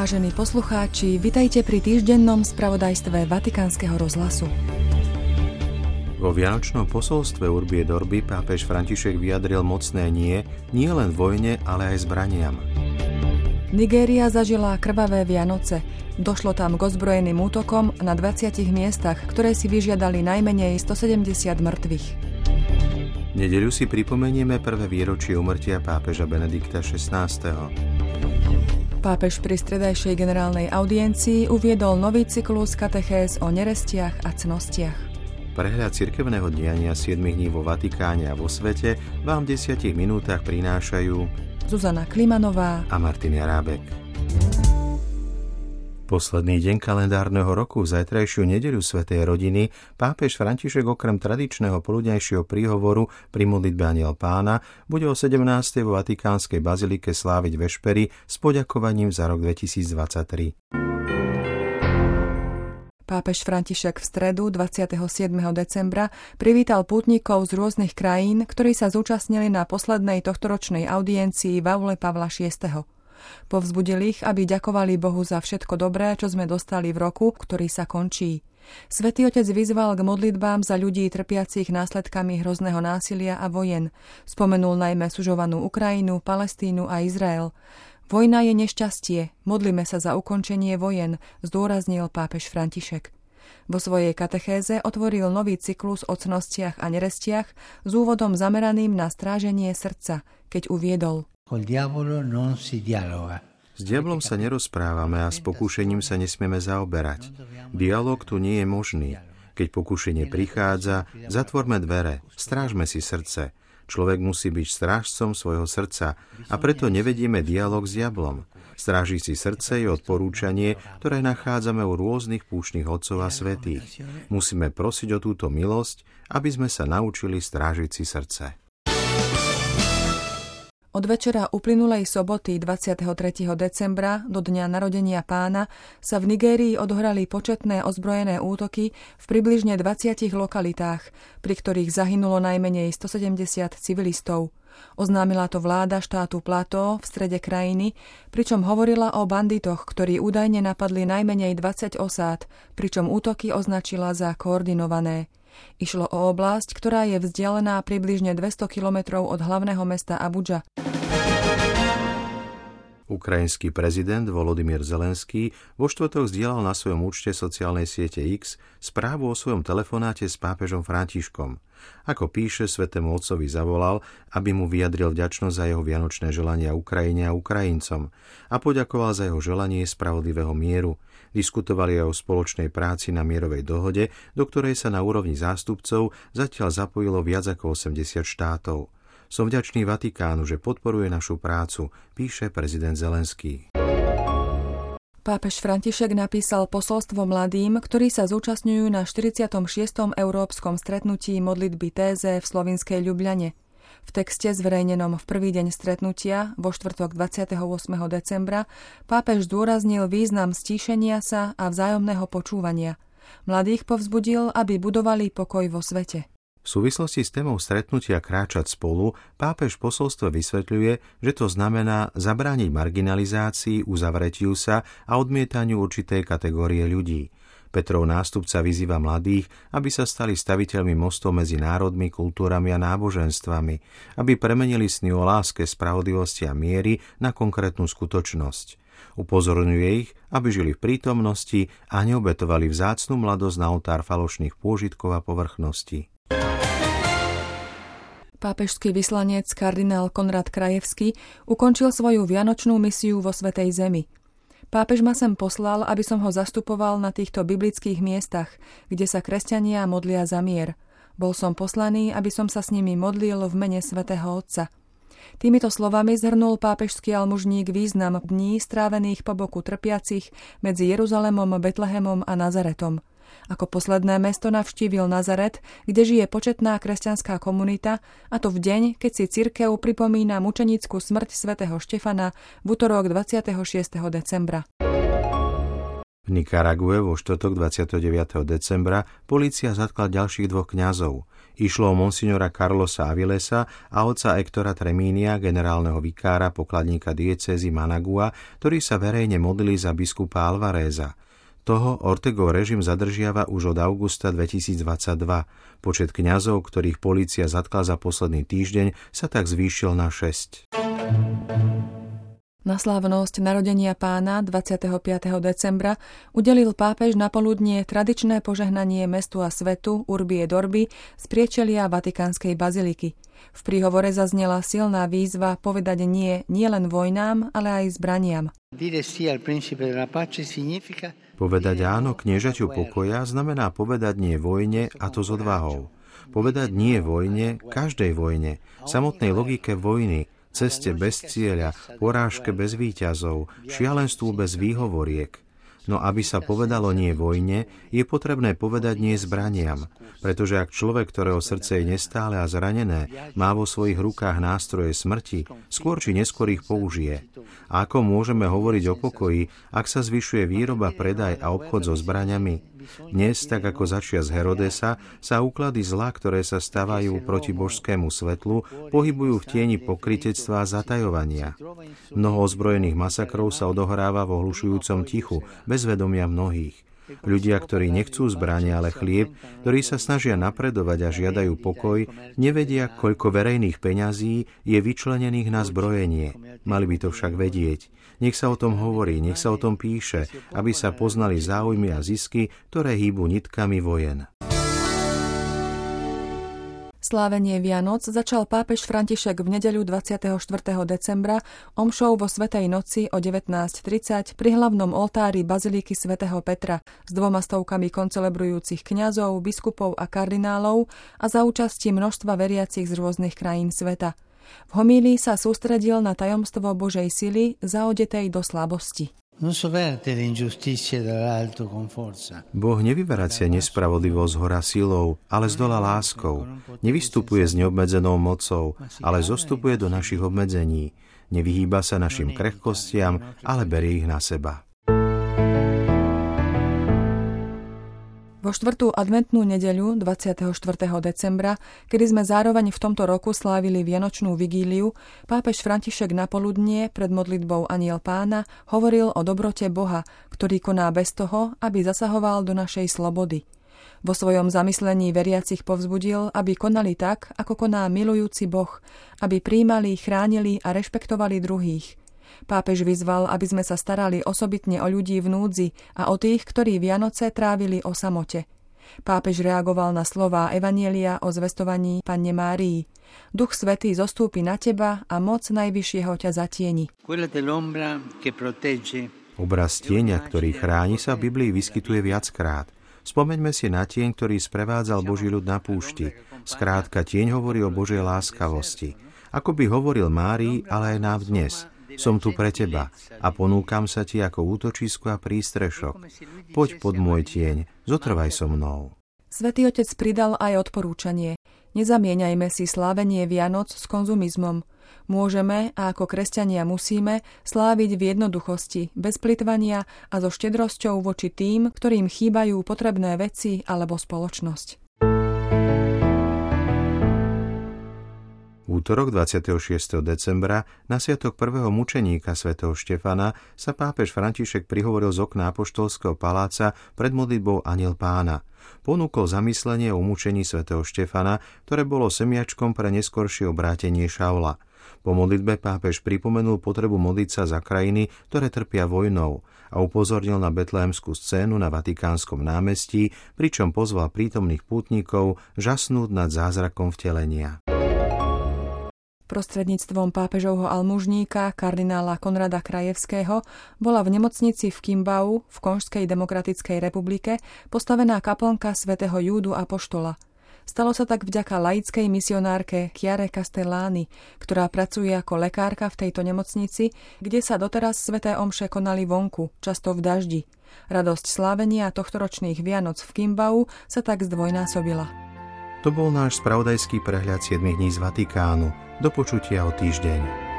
Vážení poslucháči, vitajte pri týždennom spravodajstve Vatikánskeho rozhlasu. Vo Vianočnom posolstve Urbie Dorby pápež František vyjadril mocné nie, nie len vojne, ale aj zbraniam. Nigéria zažila krvavé Vianoce. Došlo tam k ozbrojeným útokom na 20 miestach, ktoré si vyžiadali najmenej 170 mŕtvych. Nedeľu si pripomenieme prvé výročie umrtia pápeža Benedikta XVI. Pápež pri stredajšej generálnej audiencii uviedol nový cyklus katechéz o nerestiach a cnostiach. Prehľad cirkevného diania 7 dní vo Vatikáne a vo svete vám v 10 minútach prinášajú Zuzana Klimanová a Martin Jarábek. Posledný deň kalendárneho roku, zajtrajšiu nedeľu Svetej rodiny, pápež František okrem tradičného poludnejšieho príhovoru pri modlitbe Aniel pána bude o 17. vo Vatikánskej bazilike sláviť vešpery s poďakovaním za rok 2023. Pápež František v stredu 27. decembra privítal pútnikov z rôznych krajín, ktorí sa zúčastnili na poslednej tohtoročnej audiencii v aule Pavla VI. Povzbudil ich, aby ďakovali Bohu za všetko dobré, čo sme dostali v roku, ktorý sa končí. Svetý otec vyzval k modlitbám za ľudí trpiacich následkami hrozného násilia a vojen. Spomenul najmä sužovanú Ukrajinu, Palestínu a Izrael. Vojna je nešťastie, modlíme sa za ukončenie vojen, zdôraznil pápež František. Vo svojej katechéze otvoril nový cyklus o cnostiach a nerestiach s úvodom zameraným na stráženie srdca, keď uviedol s diablom sa nerozprávame a s pokúšením sa nesmieme zaoberať. Dialóg tu nie je možný. Keď pokúšenie prichádza, zatvorme dvere, strážme si srdce. Človek musí byť strážcom svojho srdca a preto nevedieme dialog s diablom. Stráži si srdce je odporúčanie, ktoré nachádzame u rôznych púšnych otcov a svetých. Musíme prosiť o túto milosť, aby sme sa naučili strážiť si srdce. Od večera uplynulej soboty 23. decembra do dňa narodenia pána sa v Nigérii odhrali početné ozbrojené útoky v približne 20 lokalitách, pri ktorých zahynulo najmenej 170 civilistov. Oznámila to vláda štátu Plato v strede krajiny, pričom hovorila o banditoch, ktorí údajne napadli najmenej 20 osád, pričom útoky označila za koordinované. Išlo o oblasť, ktorá je vzdialená približne 200 kilometrov od hlavného mesta Abuja. Ukrajinský prezident Volodymyr Zelenský vo štvrtok zdieľal na svojom účte sociálnej siete X správu o svojom telefonáte s pápežom Františkom. Ako píše, svetému otcovi zavolal, aby mu vyjadril vďačnosť za jeho vianočné želania Ukrajine a Ukrajincom a poďakoval za jeho želanie spravodlivého mieru. Diskutovali aj o spoločnej práci na mierovej dohode, do ktorej sa na úrovni zástupcov zatiaľ zapojilo viac ako 80 štátov. Som vďačný Vatikánu, že podporuje našu prácu, píše prezident Zelenský. Pápež František napísal posolstvo mladým, ktorí sa zúčastňujú na 46. európskom stretnutí modlitby Téze v slovinskej Ljubljane. V texte zverejnenom v prvý deň stretnutia vo štvrtok 28. decembra pápež zdôraznil význam stíšenia sa a vzájomného počúvania. Mladých povzbudil, aby budovali pokoj vo svete. V súvislosti s témou stretnutia kráčať spolu pápež posolstvo vysvetľuje, že to znamená zabrániť marginalizácii, uzavretiu sa a odmietaniu určitej kategórie ľudí. Petrov nástupca vyzýva mladých, aby sa stali staviteľmi mostov medzi národmi, kultúrami a náboženstvami, aby premenili sny o láske, spravodlivosti a miery na konkrétnu skutočnosť. Upozorňuje ich, aby žili v prítomnosti a neobetovali vzácnu mladosť na oltár falošných pôžitkov a povrchnosti. Pápežský vyslanec kardinál Konrad Krajevský ukončil svoju vianočnú misiu vo Svetej Zemi. Pápež ma sem poslal, aby som ho zastupoval na týchto biblických miestach, kde sa kresťania modlia za mier. Bol som poslaný, aby som sa s nimi modlil v mene svätého Otca. Týmito slovami zhrnul pápežský almužník význam dní strávených po boku trpiacich medzi Jeruzalemom, Betlehemom a Nazaretom – ako posledné mesto navštívil Nazaret, kde žije početná kresťanská komunita, a to v deň, keď si cirkev pripomína mučenickú smrť svätého Štefana v útorok 26. decembra. V Nikarague vo štvrtok 29. decembra polícia zatkla ďalších dvoch kňazov. Išlo o monsignora Carlosa Avilesa a otca Ektora Tremínia, generálneho vikára pokladníka diecézy Managua, ktorí sa verejne modlili za biskupa Alvaréza. Toho Ortegov režim zadržiava už od augusta 2022. Počet kňazov, ktorých polícia zatkla za posledný týždeň, sa tak zvýšil na 6. Na slávnosť narodenia pána 25. decembra udelil pápež na poludnie tradičné požehnanie mestu a svetu Urbie Dorby z priečelia Vatikánskej baziliky. V príhovore zaznela silná výzva povedať nie nielen vojnám, ale aj zbraniam. Povedať áno kniežaťu pokoja znamená povedať nie vojne a to s odvahou. Povedať nie vojne, každej vojne, samotnej logike vojny, ceste bez cieľa, porážke bez výťazov, šialenstvu bez výhovoriek. No aby sa povedalo nie vojne, je potrebné povedať nie zbraniam, pretože ak človek, ktorého srdce je nestále a zranené, má vo svojich rukách nástroje smrti, skôr či neskôr ich použije. A ako môžeme hovoriť o pokoji, ak sa zvyšuje výroba, predaj a obchod so zbraniami? Dnes, tak ako začia z Herodesa, sa úklady zla, ktoré sa stávajú proti božskému svetlu, pohybujú v tieni pokritectva a zatajovania. Mnoho ozbrojených masakrov sa odohráva v ohlušujúcom tichu, bez vedomia mnohých. Ľudia, ktorí nechcú zbrania, ale chlieb, ktorí sa snažia napredovať a žiadajú pokoj, nevedia, koľko verejných peňazí je vyčlenených na zbrojenie. Mali by to však vedieť. Nech sa o tom hovorí, nech sa o tom píše, aby sa poznali záujmy a zisky, ktoré hýbu nitkami vojen. Slávenie Vianoc začal pápež František v nedeľu 24. decembra omšou vo Svetej noci o 19.30 pri hlavnom oltári Bazilíky svätého Petra s dvoma stovkami koncelebrujúcich kňazov, biskupov a kardinálov a za účasti množstva veriacich z rôznych krajín sveta. V homílii sa sústredil na tajomstvo Božej sily zaodetej do slabosti. Boh nevyvracia nespravodlivosť hora silou, ale z dola láskou. Nevystupuje s neobmedzenou mocou, ale zostupuje do našich obmedzení. Nevyhýba sa našim krehkostiam, ale berie ich na seba. Vo štvrtú adventnú nedeľu 24. decembra, kedy sme zároveň v tomto roku slávili Vianočnú vigíliu, pápež František na poludnie pred modlitbou Aniel pána hovoril o dobrote Boha, ktorý koná bez toho, aby zasahoval do našej slobody. Vo svojom zamyslení veriacich povzbudil, aby konali tak, ako koná milujúci Boh, aby príjmali, chránili a rešpektovali druhých – Pápež vyzval, aby sme sa starali osobitne o ľudí v núdzi a o tých, ktorí Vianoce trávili o samote. Pápež reagoval na slová Evanielia o zvestovaní Panne Márii. Duch Svetý zostúpi na teba a moc Najvyššieho ťa zatieni. Obraz tieňa, ktorý chráni sa v Biblii vyskytuje viackrát. Spomeňme si na tieň, ktorý sprevádzal Boží ľud na púšti. Skrátka, tieň hovorí o Božej láskavosti. Ako by hovoril Márii, ale aj nám dnes – som tu pre teba a ponúkam sa ti ako útočisko a prístrešok. Poď pod môj tieň, zotrvaj so mnou. Svetý otec pridal aj odporúčanie. Nezamieňajme si slávenie Vianoc s konzumizmom. Môžeme, a ako kresťania musíme, sláviť v jednoduchosti, bez plitvania a so štedrosťou voči tým, ktorým chýbajú potrebné veci alebo spoločnosť. Útorok 26. decembra na sviatok prvého mučeníka svätého Štefana sa pápež František prihovoril z okna Apoštolského paláca pred modlitbou Aniel pána. Ponúkol zamyslenie o mučení svätého Štefana, ktoré bolo semiačkom pre neskoršie obrátenie Šaula. Po modlitbe pápež pripomenul potrebu modliť sa za krajiny, ktoré trpia vojnou a upozornil na betlehemskú scénu na Vatikánskom námestí, pričom pozval prítomných pútnikov žasnúť nad zázrakom vtelenia. Prostredníctvom pápežovho almužníka kardinála Konrada Krajevského bola v nemocnici v Kimbau v Konžskej demokratickej republike postavená kaplnka svätého Júdu a Poštola. Stalo sa tak vďaka laickej misionárke Chiare Castellani, ktorá pracuje ako lekárka v tejto nemocnici, kde sa doteraz sveté omše konali vonku, často v daždi. Radosť slávenia tohtoročných Vianoc v Kimbau sa tak zdvojnásobila. To bol náš spravodajský prehľad 7 dní z Vatikánu. Do počutia o týždeň.